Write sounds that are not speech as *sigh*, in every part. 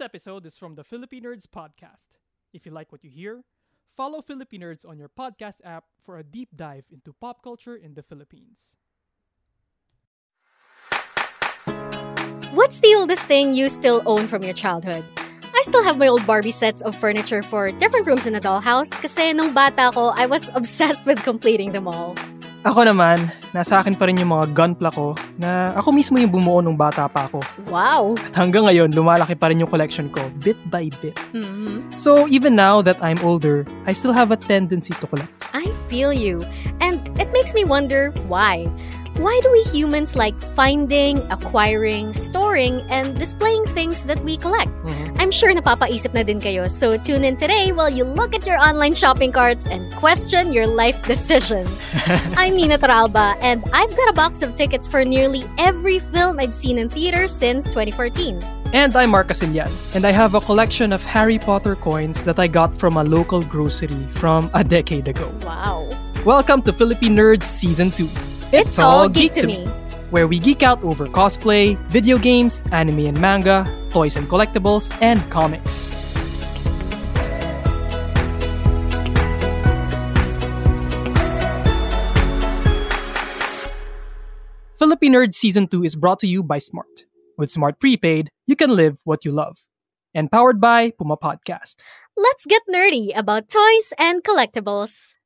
This episode is from the Philippine Nerds podcast. If you like what you hear, follow Philippine Nerds on your podcast app for a deep dive into pop culture in the Philippines. What's the oldest thing you still own from your childhood? I still have my old Barbie sets of furniture for different rooms in the dollhouse kasi nung bata ko, I was *laughs* obsessed with completing them all. Ako naman, nasa akin pa rin yung mga gunpla ko na ako mismo yung bumuo nung bata pa ako. Wow! At hanggang ngayon, lumalaki pa rin yung collection ko, bit by bit. hmm So even now that I'm older, I still have a tendency to collect. I feel you. And it makes me wonder why. Why do we humans like finding, acquiring, storing, and displaying things that we collect? Mm-hmm. I'm sure napapaisip na din kayo. So tune in today while you look at your online shopping carts and question your life decisions. *laughs* I'm Nina Toralba, and I've got a box of tickets for nearly every film I've seen in theaters since 2014. And I'm Mark Casilian, and I have a collection of Harry Potter coins that I got from a local grocery from a decade ago. Wow. Welcome to Philippine Nerds Season 2. It's all geek to me. where we geek out over cosplay, video games, anime and manga, toys and collectibles, and comics. Philippine Nerds Season 2 is brought to you by Smart. With Smart Prepaid, you can live what you love. And powered by Puma Podcast. Let's get nerdy about toys and collectibles.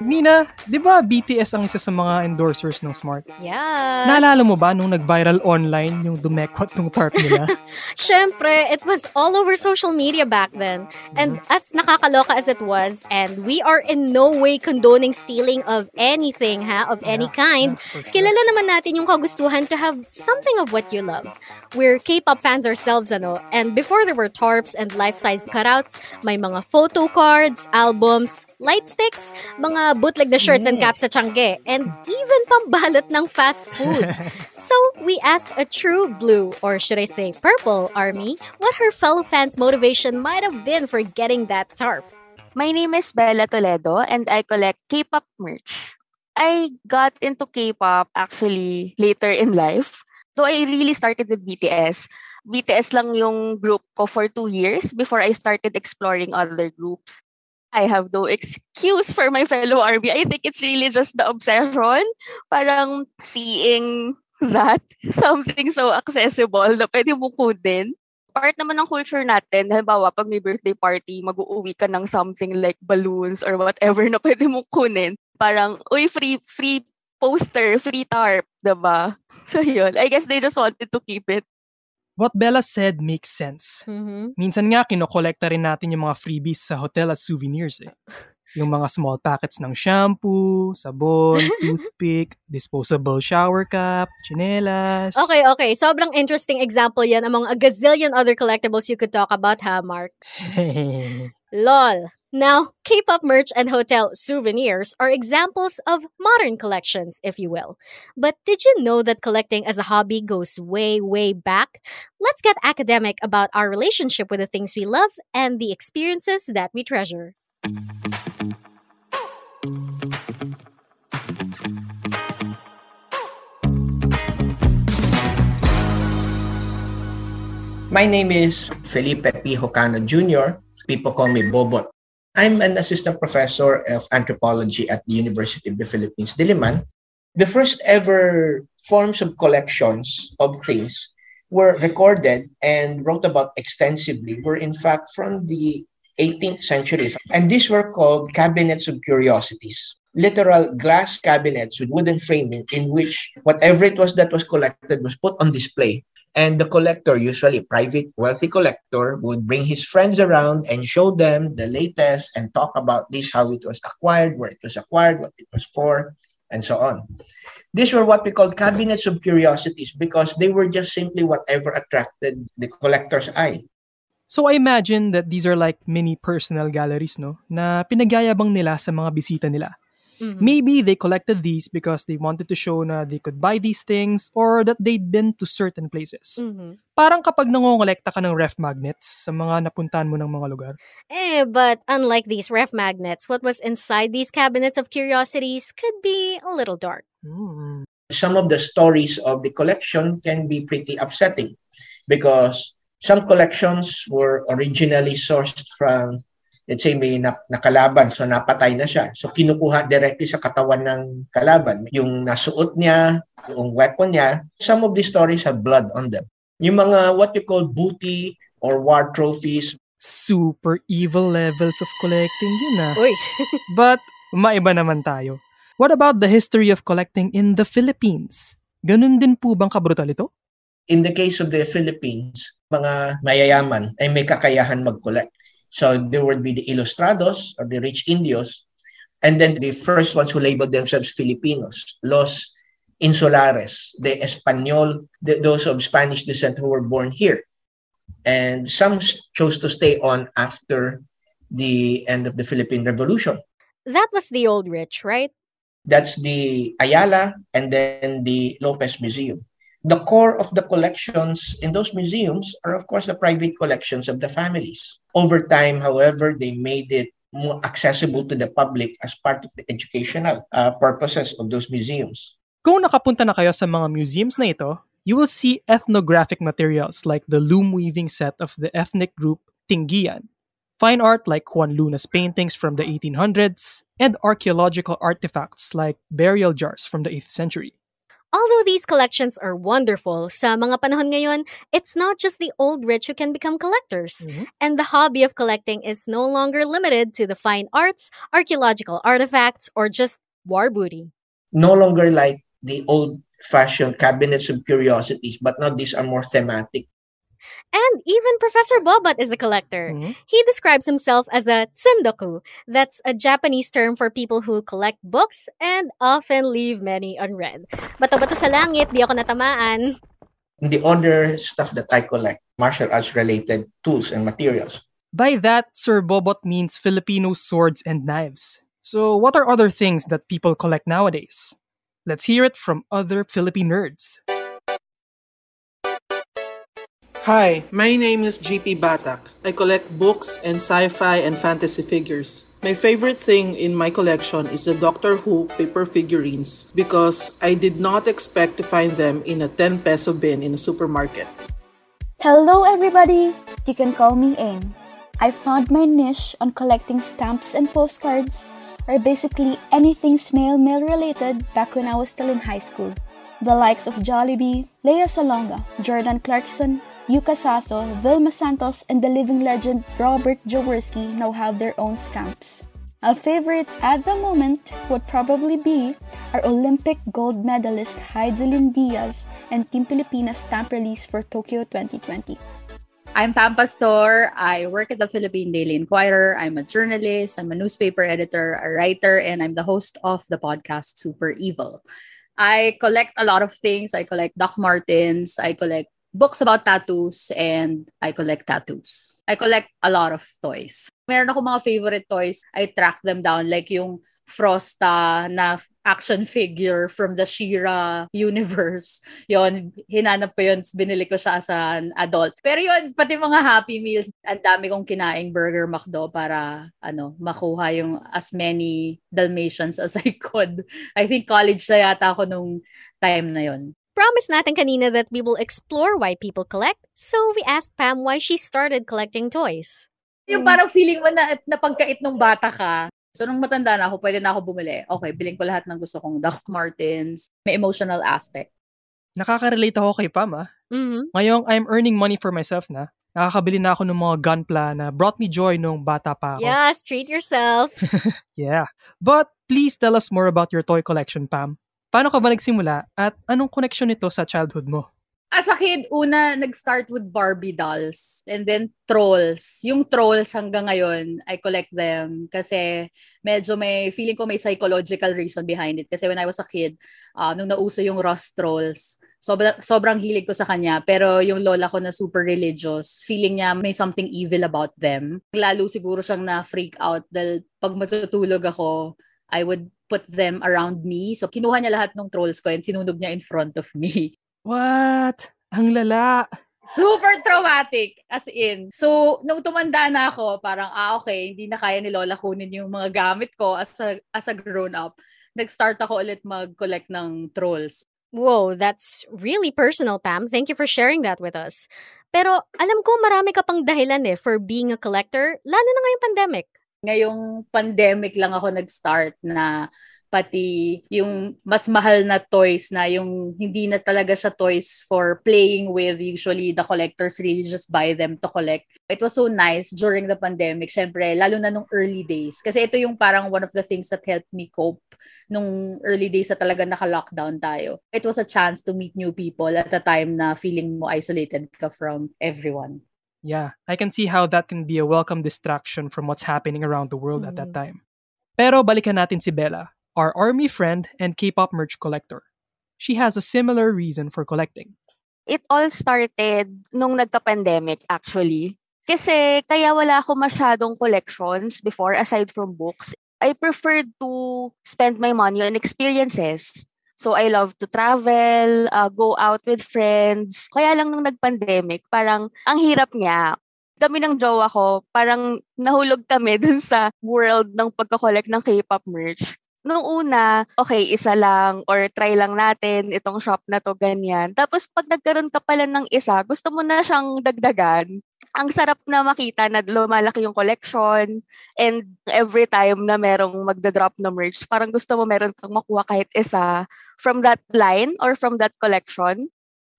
Nina, di ba BTS ang isa sa mga endorsers ng Smart? Yes. Naalala mo ba nung nag-viral online yung dumekot ng tarp nila? *laughs* Syempre, it was all over social media back then. And as nakakaloka as it was, and we are in no way condoning stealing of anything, ha, of any Yeah, kind, yeah, sure. kilala naman natin yung kagustuhan to have something of what you love. We're K-pop fans ourselves, ano, and before there were tarps and life-sized cutouts, may mga photo cards, albums, light sticks, mga bootleg na shirts and caps sa tiyangge, and even pambalot ng fast food. *laughs* So we asked a true blue, or should I say purple, army what her fellow fans' motivation might have been for getting that tarp. My name is Bella Toledo and I collect K-pop merch. I got into K-pop actually later in life. Though I really started with BTS. BTS lang yung group ko for two years before I started exploring other groups. I have no excuse for my fellow RB. I think it's really just the obsession. Parang seeing that, *laughs* something so accessible na pwede mo kunin. Part naman ng culture natin, halimbawa, pag may birthday party, mag-uuwi ka ng something like balloons or whatever na pwede mong kunin. Parang, uy, free, free poster, free tarp, diba? *laughs* So yun, I guess they just wanted to keep it. What Bella said makes sense. Mm-hmm. Minsan nga, kinokolekta rin natin yung mga freebies sa hotel as souvenirs eh. *laughs* Yung mga small packets ng shampoo, sabon, *laughs* toothpick, disposable shower cap, chinelas. Okay, okay. Sobrang interesting example yan among a gazillion other collectibles you could talk about, ha, Mark? LOL. Now, K-pop merch and hotel souvenirs are examples of modern collections, if you will. But did you know that collecting as a hobby goes way, way back? Let's get academic about our relationship with the things we love and the experiences that we treasure. My name is Felipe P. Jocano Jr. People call me Bobot. I'm an assistant professor of anthropology at the University of the Philippines, Diliman. The first ever forms of collections of things were recorded and wrote about extensively were in fact from the 18th century. And these were called cabinets of curiosities. Literal glass cabinets with wooden framing in which whatever it was that was collected was put on display. And the collector, usually a private wealthy collector, would bring his friends around and show them the latest and talk about this, how it was acquired, where it was acquired, what it was for, and so on. These were what we called cabinets of curiosities because they were just simply whatever attracted the collector's eye. So I imagine that these are like mini personal galleries, no? Na pinagyayabang nila sa mga bisita nila. Mm-hmm. Maybe they collected these because they wanted to show na they could buy these things or that they'd been to certain places. Mm-hmm. Parang kapag nangongolekta ka ng ref magnets sa mga napuntahan mo ng mga lugar. Eh, but unlike these ref magnets, what was inside these cabinets of curiosities could be a little dark. Mm. Some of the stories of the collection can be pretty upsetting because some collections were originally sourced from let's say may na, nakalaban, so napatay na siya. So kinukuha directly sa katawan ng kalaban. Yung nasuot niya, yung weapon niya, some of these stories have blood on them. Yung mga what you call booty or war trophies. Super evil levels of collecting yun ah. Uy. *laughs* But maiba naman tayo. What about the history of collecting in the Philippines? Ganun din po bang kabrutal ito? In the case of the Philippines, mga mayayaman ay may kakayahan mag-collect. So there would be the ilustrados or the rich indios, and then the first ones who labeled themselves Filipinos, los insulares, the Espanol, the, those of Spanish descent who were born here. And some chose to stay on after the end of the Philippine Revolution. That was the old rich, right? That's the Ayala and then the Lopez Museum. The core of the collections in those museums are, of course, the private collections of the families. Over time, however, they made it more accessible to the public as part of the educational uh, purposes of those museums. Kung nakapunta na kayo sa mga museums na ito, you will see ethnographic materials like the loom weaving set of the ethnic group Tingian, fine art like Juan Luna's paintings from the 1800s, and archaeological artifacts like burial jars from the 8th century. Although these collections are wonderful, sa mga panahon ngayon, it's not just the old rich who can become collectors. Mhm. And the hobby of collecting is no longer limited to the fine arts, archaeological artifacts, or just war booty. No longer like the old fashioned cabinets of curiosities, but now these are more thematic. And even Professor Bobot is a collector. Mhm. He describes himself as a tsundoku. That's a Japanese term for people who collect books and often leave many unread. Bato-bato sa langit, di ako natamaan. The other stuff that I collect, martial arts related tools and materials. By that, Sir Bobot means Filipino swords and knives. So, what are other things that people collect nowadays? Let's hear it from other Philippine nerds. Hi, my name is GP Batak. I collect books and sci-fi and fantasy figures. My favorite thing in my collection is the Doctor Who paper figurines because I did not expect to find them in a 10 peso bin in a supermarket. Hello, everybody! You can call me Aim. I found my niche on collecting stamps and postcards, or basically anything snail mail related back when I was still in high school. The likes of Jollibee, Lea Salonga, Jordan Clarkson, Yuka Sasso, Vilma Santos, and the living legend Robert Jaworski now have their own stamps. A favorite at the moment would probably be our Olympic gold medalist Hidilyn Diaz and Team Pilipinas stamp release for Tokyo 2020. I'm Pam Pastor. I work at the Philippine Daily Inquirer. I'm a journalist, I'm a newspaper editor, a writer, and I'm the host of the podcast Super Evil. I collect a lot of things. I collect Doc Martens, I collect books about tattoos, and I collect tattoos. I collect a lot of toys. Meron ako mga favorite toys. I track them down like yung Frosta na action figure from the Shira universe. *laughs* Yon, hinanap ko yun, binili ko siya as an adult. Pero yon, pati mga Happy Meals, ang dami kong kinaing Burger McDo para ano, makuha yung as many Dalmatians as I could. *laughs* I think college na yata ako nung time na yon. Promise natin kanina that we will explore why people collect, so we asked Pam why she started collecting toys. Yung parang feeling mo na napagkait nung bata ka, So, nung matanda na ako, pwede na ako bumili. Okay, biling ko lahat ng gusto kong Doc *laughs* Martens. May emotional aspect. Nakaka-relate ako kay Pam ah. Mm-hmm. Ngayong I'm earning money for myself na, Nakakabili na ako ng mga gunpla na brought me joy nung bata pa ako. Yes, treat yourself. *laughs* yeah. But please tell us more about your toy collection, Pam. Paano ka ba nagsimula at anong connection nito sa childhood mo? As a kid, una, nag-start with Barbie dolls and then trolls. Yung trolls hanggang ngayon, I collect them kasi medyo may, feeling ko may psychological reason behind it. Kasi when I was a kid, uh, nung nauso yung Ross trolls, sobra, sobrang hilig ko sa kanya. Pero yung lola ko na super religious, feeling niya may something evil about them. Lalo siguro siyang na-freak out dahil pag matutulog ako, I would put them around me. So, kinuha niya lahat ng trolls ko and sinunog niya in front of me. What? Ang lala. Super traumatic, as in. So, nung tumanda na ako, parang, ah, okay, hindi na kaya ni Lola kunin yung mga gamit ko as a, as a grown-up. Nag-start ako ulit mag-collect ng trolls. Whoa, that's really personal, Pam. Thank you for sharing that with us. Pero alam ko marami ka pang dahilan eh for being a collector, lalo na ngayong pandemic. Ngayong pandemic lang ako nag-start na pati yung mas mahal na toys na yung hindi na talaga siya toys for playing with. Usually, the collectors really just buy them to collect. It was so nice during the pandemic, syempre, lalo na nung early days. Kasi ito yung parang one of the things that helped me cope nung early days na talaga naka-lockdown tayo. It was a chance to meet new people at a time na feeling mo isolated ka from everyone. Yeah, I can see how that can be a welcome distraction from what's happening around the world mm-hmm. at that time. Pero balikan natin si Bella our army friend and K-pop merch collector. She has a similar reason for collecting. It all started nung nagka-pandemic actually. Kasi kaya wala ako masyadong collections before aside from books. I preferred to spend my money on experiences. So I love to travel, uh, go out with friends. Kaya lang nung nag-pandemic, parang ang hirap niya kami ng jowa ko, parang nahulog kami *laughs* dun sa world ng pagkakolek ng K-pop merch nung una, okay, isa lang or try lang natin itong shop na to, ganyan. Tapos pag nagkaroon ka pala ng isa, gusto mo na siyang dagdagan. Ang sarap na makita na lumalaki yung collection and every time na merong magda-drop na merch, parang gusto mo meron kang makuha kahit isa from that line or from that collection.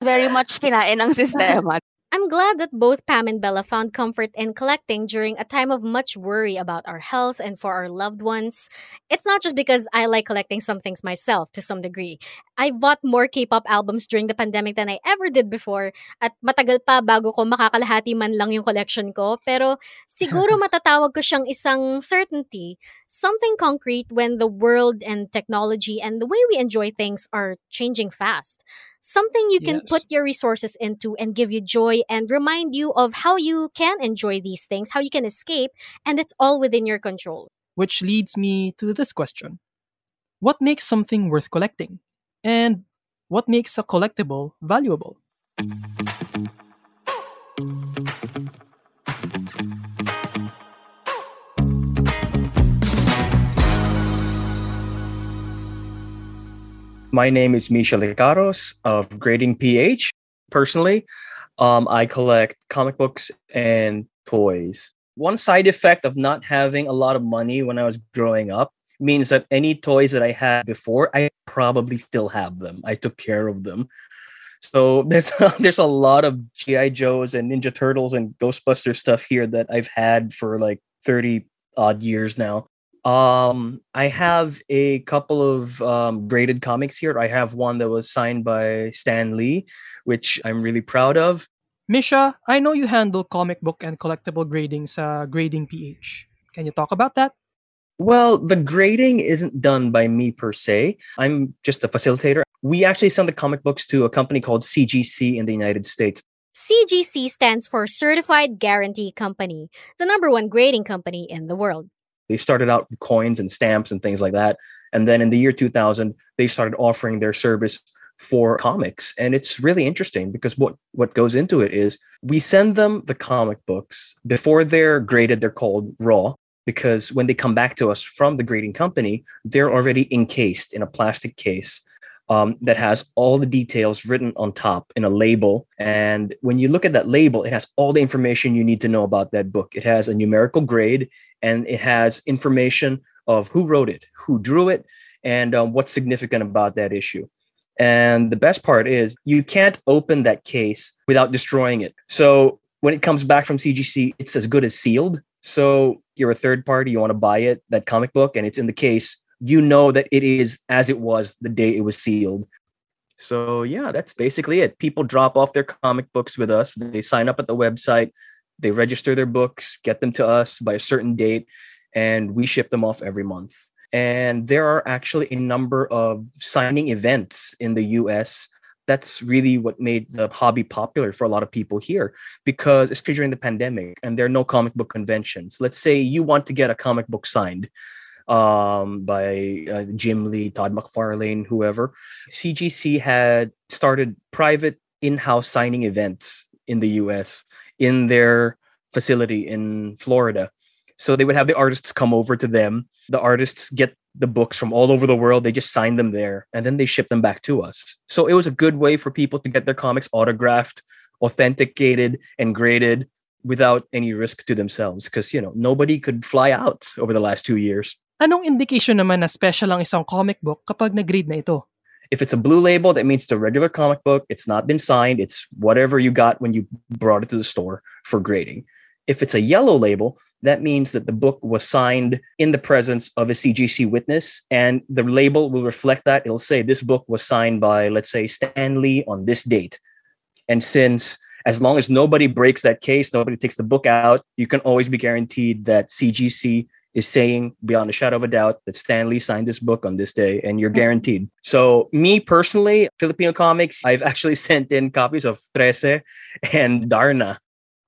Very much kinain ang sistema. I'm glad that both Pam and Bella found comfort in collecting during a time of much worry about our health and for our loved ones. It's not just because I like collecting some things myself to some degree. I bought more K-pop albums during the pandemic than I ever did before at matagal pa bago ko makakalahati man lang yung collection ko. Pero siguro *laughs* matatawag ko siyang isang certainty, something concrete when the world and technology and the way we enjoy things are changing fast something you can yes. put your resources into and give you joy and remind you of how you can enjoy these things, how you can escape, and it's all within your control. Which leads me to this question What makes something worth collecting? And what makes a collectible valuable? My name is Misha Licaros of Grading PH. Personally, um, I collect comic books and toys. One side effect of not having a lot of money when I was growing up means that any toys that I had before, I probably still have them. I took care of them. So *laughs* there's there's a lot of GI Joes and Ninja Turtles and Ghostbuster stuff here that I've had for like 30 odd years now. Um, I have a couple of um, graded comics here. I have one that was signed by Stan Lee, which I'm really proud of. Misha, I know you handle comic book and collectible grading sa Grading PH. Can you talk about that? Well, the grading isn't done by me per se. I'm just a facilitator. We actually send the comic books to a company called CGC in the United States. CGC stands for Certified Guaranty Company, the number one grading company in the world. They started out with coins and stamps and things like that. And then in the year 2000, they started offering their service for comics. And it's really interesting because what, what goes into it is we send them the comic books before they're graded, they're called raw. Because when they come back to us from the grading company, they're already encased in a plastic case um, that has all the details written on top in a label. And when you look at that label, it has all the information you need to know about that book. It has a numerical grade and it has information of who wrote it, who drew it, and um, what's significant about that issue. And the best part is you can't open that case without destroying it. So when it comes back from CGC, it's as good as sealed. So you're a third party, you want to buy it, that comic book, and it's in the case, you know that it is as it was the day it was sealed. So yeah, that's basically it. People drop off their comic books with us. They sign up at the website, they register their books, get them to us by a certain date, and we ship them off every month. And there are actually a number of signing events in the US that's really what made the hobby popular for a lot of people here because especially during the pandemic and there are no comic book conventions. Let's say you want to get a comic book signed um, by uh, jim lee todd mcfarlane whoever cgc had started private in-house signing events in the us in their facility in florida so they would have the artists come over to them the artists get the books from all over the world. They just sign them there and then they ship them back to us. So it was a good way for people to get their comics autographed, authenticated, and graded without any risk to themselves because, you know, nobody could fly out over the last two years. Anong indication naman na special ang isang comic book kapag nag-grade na ito? If it's a blue label, that means it's a regular comic book. It's not been signed. It's whatever you got when you brought it to the store for grading. If it's a yellow label, that means that the book was signed in the presence of a CGC witness, and the label will reflect that. It'll say this book was signed by, let's say, Stan Lee on this date. And since as long as nobody breaks that case, nobody takes the book out, you can always be guaranteed that CGC is saying beyond a shadow of a doubt that Stan Lee signed this book on this day and you're mm-hmm. guaranteed. So me personally, Filipino comics, I've *laughs* actually sent in copies of Trese and Darna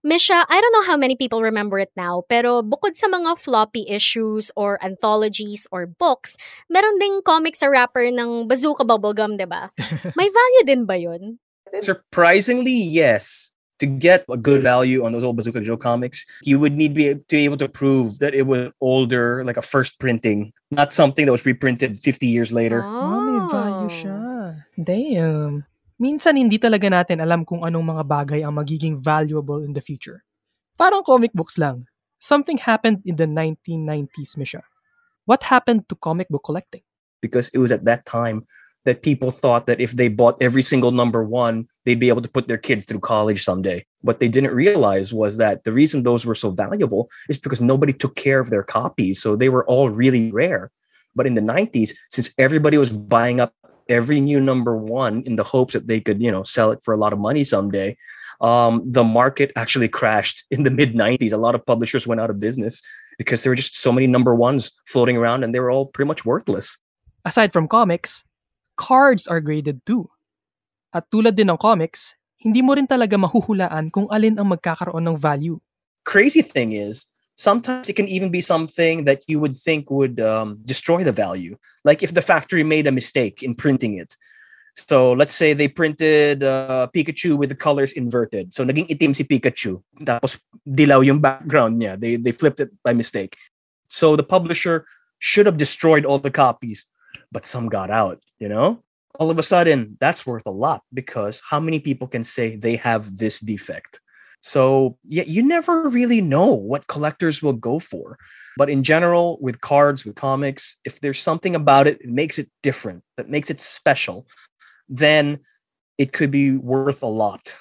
Misha, I don't know how many people remember it now, pero bukod sa mga floppy issues or anthologies or books, meron ding comics sa wrapper ng Bazooka Bubblegum, di ba? *laughs* May value din ba yun? Surprisingly, yes. To get a good value on those old Bazooka Joe comics, you would need to be able to prove that it was older, like a first printing, not something that was reprinted 50 years later. Oh, may value siya. Damn. Minsan hindi talaga natin alam kung anong mga bagay ang magiging valuable in the future. Parang comic books lang. Something happened in the 1990s, Misha. What happened to comic book collecting? Because it was at that time that people thought that if they bought every single number one, they'd be able to put their kids through college someday. What they didn't realize was that the reason those were so valuable is because nobody took care of their copies. So they were all really rare. But in the 90s, since everybody was buying up every new number one in the hopes that they could, you know, sell it for a lot of money someday. Um, the market actually crashed in the *laughs* mid 90s. A lot of publishers went out of business because there were just so many number ones floating around and they were all pretty much worthless. Aside from comics, cards are graded too. At tulad din ng comics, hindi mo rin talaga mahuhulaan kung alin ang magkakaroon ng value. Crazy thing is, sometimes it can even be something that you would think would um, destroy the value like if the factory made a mistake in printing it so let's say they printed uh, Pikachu with the colors inverted. So naging itim si Pikachu. Tapos dilaw yung background niya. They they flipped it by mistake. So the publisher should have destroyed all the copies, but some got out, you know? All of a sudden, that's worth a lot because how many people can say they have this defect? So yeah, you never really know what collectors will go for. But in general, with cards, with comics, if there's something about it, that makes it different, that makes it special, then it could be worth a lot.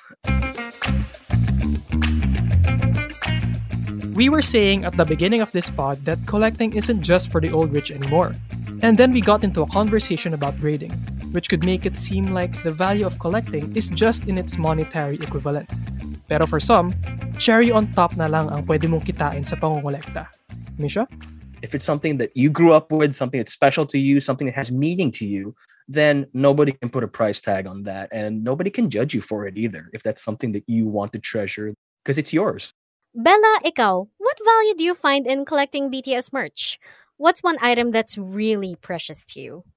We were saying at the beginning of this pod that collecting isn't just for the old rich anymore. And then we got into a conversation about grading, which could make it seem like the value of collecting is just in its monetary equivalent. Pero for some, cherry on top na lang ang pwede mong kitain sa pangongolekta. Misha? If it's something that you grew up with, something that's special to you, something that has meaning to you, then nobody can put a price tag on that. And nobody can judge you for it either if that's something that you want to treasure because it's yours. Bella, ikaw, what value do you find in collecting BTS merch? What's one item that's really precious to you?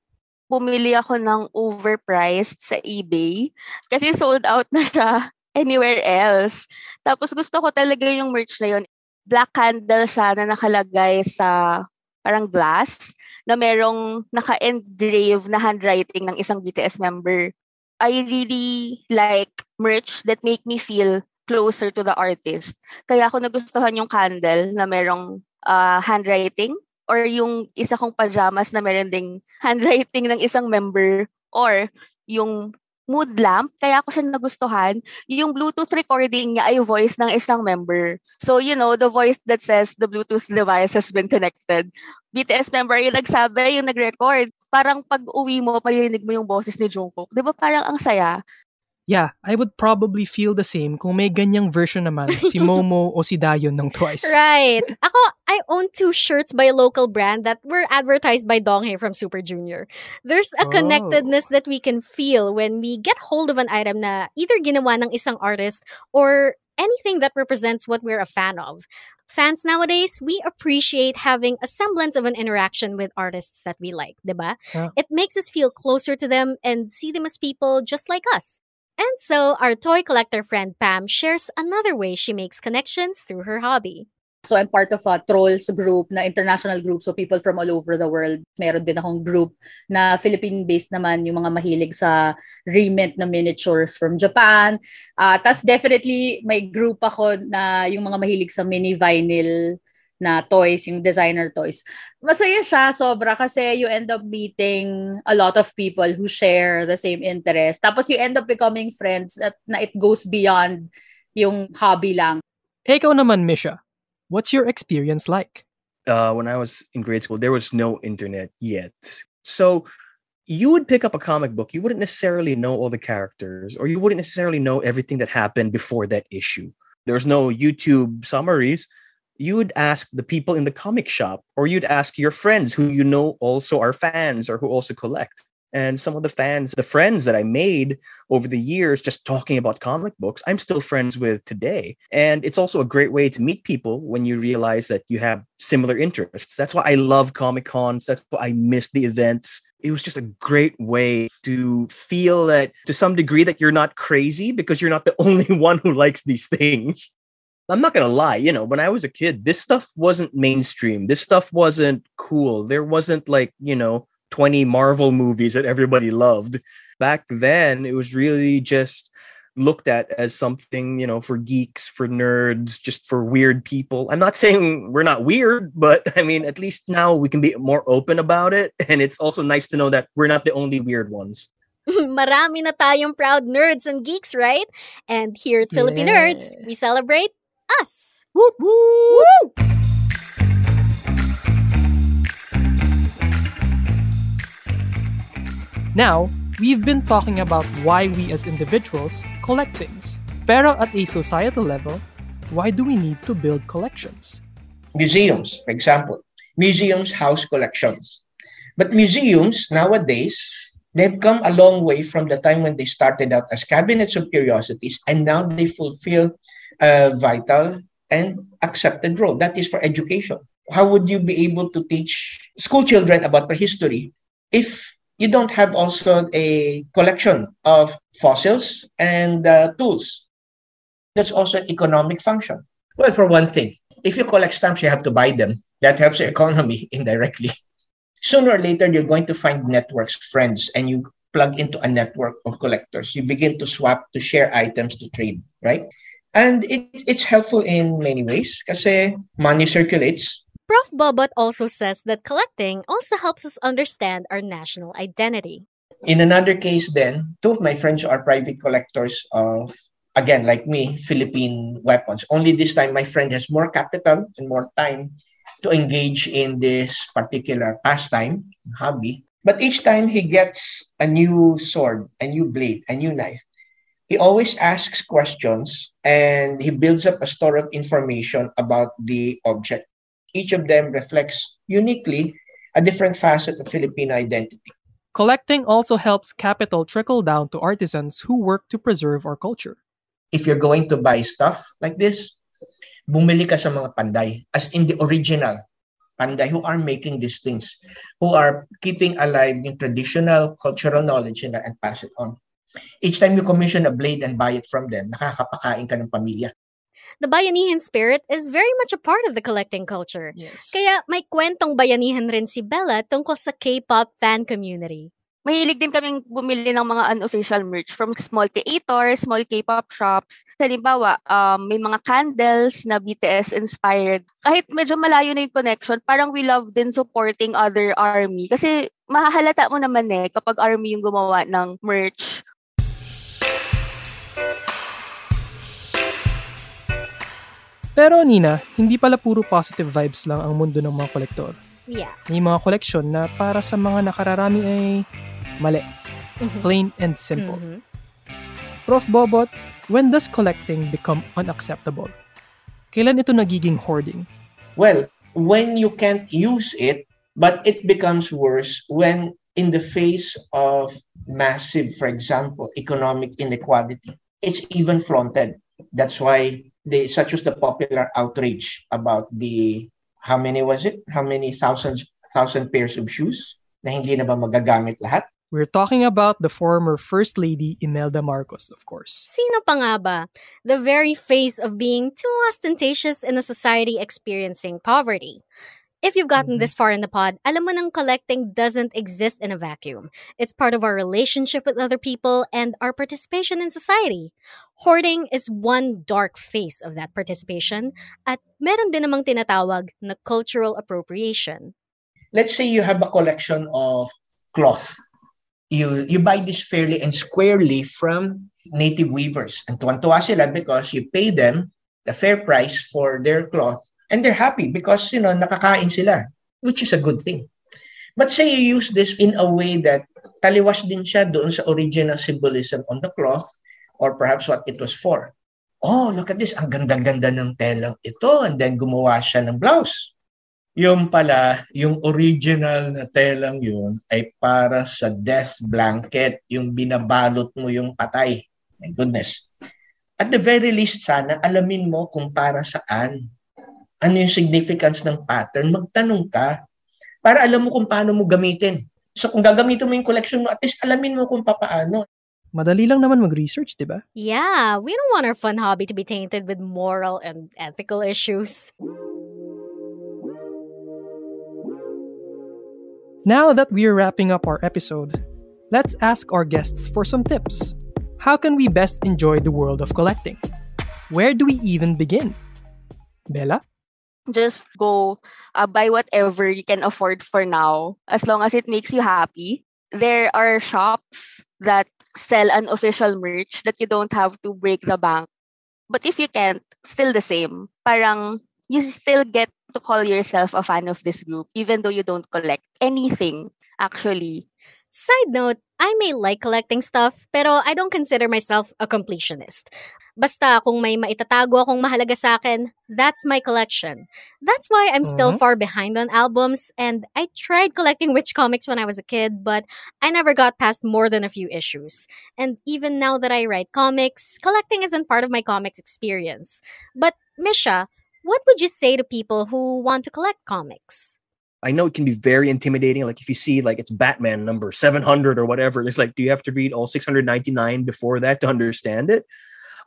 Bumili ako ng overpriced sa eBay kasi sold out na siya anywhere else. Tapos gusto ko talaga yung merch na yun. Black candle siya na nakalagay sa parang glass na merong naka-engrave na handwriting ng isang BTS member. I really like merch that make me feel closer to the artist. Kaya ako nagustuhan yung candle na merong uh, handwriting or yung isa kong pajamas na meron ding *laughs* handwriting ng isang member or yung mood lamp, kaya ako siya nagustuhan. Yung Bluetooth recording niya ay voice ng isang member. So, you know, the voice that says the Bluetooth device has been connected. BTS member yung nagsabi, yung nag-record. Parang pag uwi mo, maririnig mo yung boses ni Jungkook. Di ba parang ang saya? Yeah, I would probably feel the same kung may ganyang version naman si Momo *laughs* o si Dayon ng Twice. Right. Ako, I own two shirts by a local brand that were advertised by Donghae from Super Junior. There's a Oh. connectedness that we can feel when we get hold of an item na either ginawa ng isang artist or anything that represents what we're a fan of. Fans nowadays, we appreciate having a semblance of an interaction with artists that we like, diba? Yeah. It makes us feel closer to them and see them as people just like us. And so, our toy collector friend Pam shares another way she makes connections through her hobby. So I'm part of a trolls group na international group. So people from all over the world. Meron din akong group na Philippine-based naman yung mga mahilig sa remint na miniatures from Japan. Uh, Tapos definitely may group ako na yung mga mahilig sa mini vinyl na toys, yung designer toys. Masaya siya sobra kasi you end up meeting a lot of people who share the same interest. Tapos you end up becoming friends at na it goes beyond yung hobby lang. Ikaw naman, Misha. What's your experience like? uh, when I was in grade school, there was no internet yet. So you would pick up a comic book, you wouldn't necessarily know all the characters, or you wouldn't necessarily know everything that happened before that issue. There's no YouTube summaries. You would ask the people in the comic shop, or you'd ask your friends who you know also are fans or who also collect. And some of the fans, the friends that I made over the years just talking about comic books, I'm still friends with today. And it's also a great way to meet people when you realize that you have similar interests. That's why I love Comic Cons. That's why I miss the events. It was just a great way to feel that to some degree that you're not crazy because you're not the *laughs* only one who likes these things. I'm not gonna lie, you know, when I was a kid, this stuff wasn't mainstream. This stuff wasn't cool. There wasn't like, you know, 20 Marvel movies that everybody loved. Back then, it was really just looked at as something, you know, for geeks, for nerds, just for weird people. I'm not saying we're not weird, but I mean, at least now we can be more open about it. And it's also nice to know that we're not the only weird ones. *laughs* Marami na tayong proud nerds and geeks, right? And here at Philippine Nerds, we celebrate us. Woo woo! Now, we've been talking about why we as individuals collect things. Pero at a societal level, why do we need to build collections? Museums, for example. Museums house collections. But museums nowadays, they've come a long way from the time when they started out as cabinets of curiosities, and now they fulfill a vital and accepted role. That is for education. How would you be able to teach school children about prehistory if you don't have also a collection of fossils and uh, tools? That's also economic function. Well, for one thing, if you collect stamps, you have to buy them. That helps the *laughs* economy indirectly. Sooner or later, you're going to find networks, friends, and you plug into a network of collectors. You begin to swap, to share items, to trade, right? And it, it's helpful in many ways because money circulates. Prof. Bobot also says that collecting also helps us understand our national identity. In another case, then, two of my friends are private collectors of, again, like me, Philippine weapons. Only this time, my friend has more capital and more time to engage in this particular pastime, hobby. But each time he gets a new sword, a new blade, a new knife, he always asks questions and he builds up a store of information about the object. Each of them reflects uniquely a different facet of Filipino identity. Collecting also helps capital trickle down to artisans who work to preserve our culture. If you're going to buy stuff like this, bumili ka sa mga panday, as in the original panday who are making these things, who are keeping alive yung traditional cultural knowledge nila and pass it on. Each time you commission a blade and buy it from them, nakakapakain ka ng pamilya. The bayanihan spirit is very much a part of the collecting culture. Yes. Kaya may kwentong bayanihan rin si Bella tungkol sa K-pop fan community. Mahilig din kaming bumili ng mga unofficial merch from small creators, small K-pop shops. Halimbawa, um, may mga candles na BTS inspired. Kahit medyo malayo na yung connection, parang we love din supporting other army. Kasi mahahalata mo naman eh kapag army yung gumawa ng merch. Pero Nina, hindi pala puro positive vibes lang ang mundo ng mga kolektor. Yeah. May mga koleksyon na para sa mga nakararami ay mali. Mhm. Plain and simple. Mhm. Prof. Bobot, when does collecting become unacceptable? Kailan ito nagiging hoarding? Well, when you can't use it, but it becomes worse when in the face of massive, for example, economic inequality, it's even flaunted. That's why they such was the popular outrage about the how many was it? How many thousands thousand pairs of shoes na hindi na ba magagamit lahat? We're talking about the former First Lady Imelda Marcos, of course. Sino pa nga ba? The very face of being too ostentatious in a society experiencing poverty. If you've gotten mm-hmm. this far in the pod, alam mo nang collecting doesn't exist in a vacuum. It's part of our relationship with other people and our participation in society. Hoarding is one dark face of that participation at meron din namang tinatawag na cultural appropriation. let's say you have a collection of cloth. You you buy this fairly and squarely from native weavers. And tuwan-tuwa sila because you pay them the fair price for their cloth and they're happy because you know nakakain sila, which is a good thing. But say you use this in a way that taliwas din siya doon sa original symbolism on the cloth or perhaps what it was for. Oh, look at this. Ang ganda-ganda ng telang ito. And then gumawa siya ng blouse yung pala, yung original na telang yun ay para sa death blanket, yung binabalot mo yung patay. My goodness. At the very least, sana alamin mo kung para saan. Ano yung significance ng pattern, magtanong ka para alam mo kung paano mo gamitin. So kung gagamitin mo yung collection mo, at least alamin mo kung paano. Madali lang naman mag-research, di ba? Yeah, we don't want our fun hobby to be tainted with moral and ethical issues. Now that we're wrapping up our episode, let's ask our guests for some tips. How can we best enjoy the world of collecting? Where do we even begin? Bella? Just go uh, buy whatever you can afford for now, as long as it makes you happy. There are shops that sell unofficial merch that you don't have to break the bank. But if you can't, still the same. Parang you still get to call yourself a fan of this group, even though you don't collect anything, actually. Side note, I may like collecting stuff, pero I don't consider myself a completionist. Basta kung may maitatago akong mahalaga sa akin, that's my collection. That's why I'm still Mhm. far behind on albums, and I tried collecting witch comics when I was a kid, but I never got past more than a few issues. And even now that I write comics, collecting isn't part of my comics experience. But, Misha, what would you say to people who want to collect comics? I know it can be very intimidating. Like if you see like it's Batman number 700 or whatever, it's like, do you have to read all 699 before that to understand it?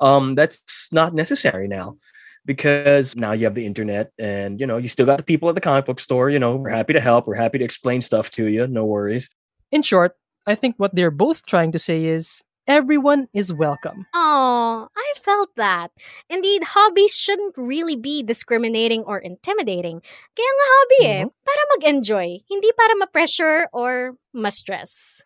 Um, that's not necessary now because now you have the internet and you know you still got the people at the comic book store. You know, we're happy to help. We're happy to explain stuff to you. No worries. In short, I think what they're both trying to say is everyone is welcome. Oh, I felt that. Indeed, hobbies shouldn't really be discriminating or intimidating. Kaya nga hobby eh, para mag-enjoy, hindi para ma-pressure or ma-stress.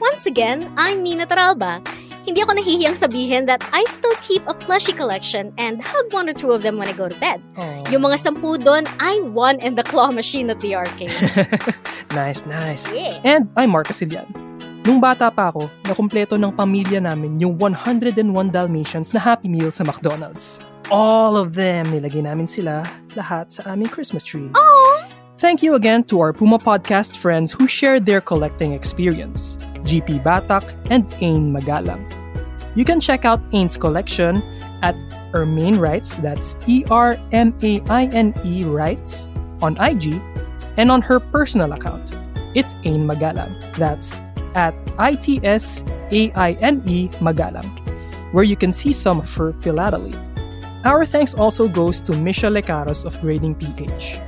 Once again, I'm Nina Taralba. Hindi ako nahihiyang sabihin that I still keep a plushie collection and hug one or two of them when I go to bed. Yung mga sampu doon, I won in the claw machine at the arcade. *laughs* nice, nice. Yeah. And I'm Mark Casilian. Nung bata pa ako, nakumpleto ng pamilya namin yung 101 Dalmatians na Happy Meal sa McDonald's. All of them, nilagay namin sila lahat sa aming Christmas tree. Aww! Thank you again to our Puma Podcast friends who shared their collecting experience, GP Batak and Ain Magalang. You can check out Ain's collection at Ermaine Rights, that's E-R-M-A-I-N-E Rights, on IG, and on her personal account. It's Ain Magalang, that's at I-T-S-A-I-N-E Magalang, where you can see some of her philately. Our thanks also goes to Misha Lecaros of Grading PH.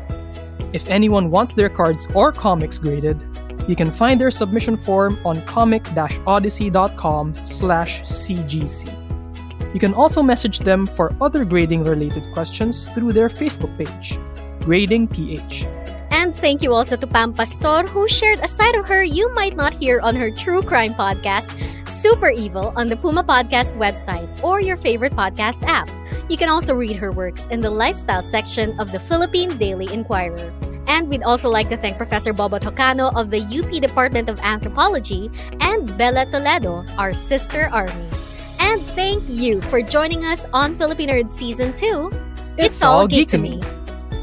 If anyone wants their cards or comics graded, you can find their submission form on comic-odyssey.com slash cgc. You can also message them for other grading-related questions through their Facebook page, Grading PH. And And thank you also to Pam Pastor, who shared a side of her you might not hear on her true crime podcast, Super Evil, on the Puma Podcast website or your favorite podcast app. You can also read her works in the lifestyle section of the Philippine Daily Inquirer. And we'd also like to thank Professor Bobot Jocano of the UP Department of Anthropology and Bella Toledo, our sister army. And thank you for joining us on Philippine Nerd Season 2. It's, all geek to me.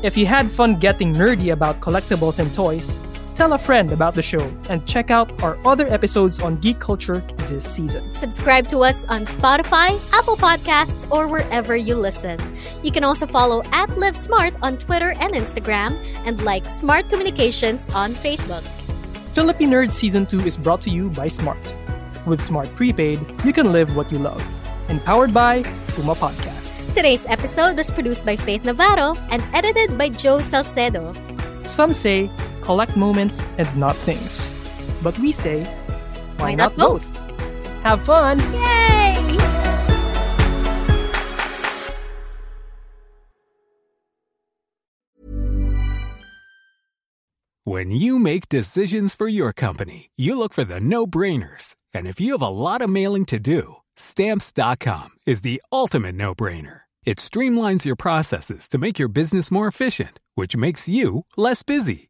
If you had fun getting nerdy about collectibles and toys, tell a friend about the show and check out our other episodes on geek culture this season. Subscribe to us on Spotify, Apple Podcasts, or wherever you listen. You can also follow at Live Smart on Twitter and Instagram and like Smart Communications on Facebook. Philippine Nerd Season 2 is brought to you by Smart. With Smart Prepaid, you can live what you love. And powered by Puma Podcast. Today's episode was produced by Faith Navarro and edited by Joe Salcedo. Some say collect moments and not things. But we say, why, Why not both? Have fun! Yay! When you make decisions for your company, you look for the no brainers. And if you have a lot of mailing to do, stamps.com is the ultimate no brainer. It streamlines your processes to make your business more efficient, which makes you less busy.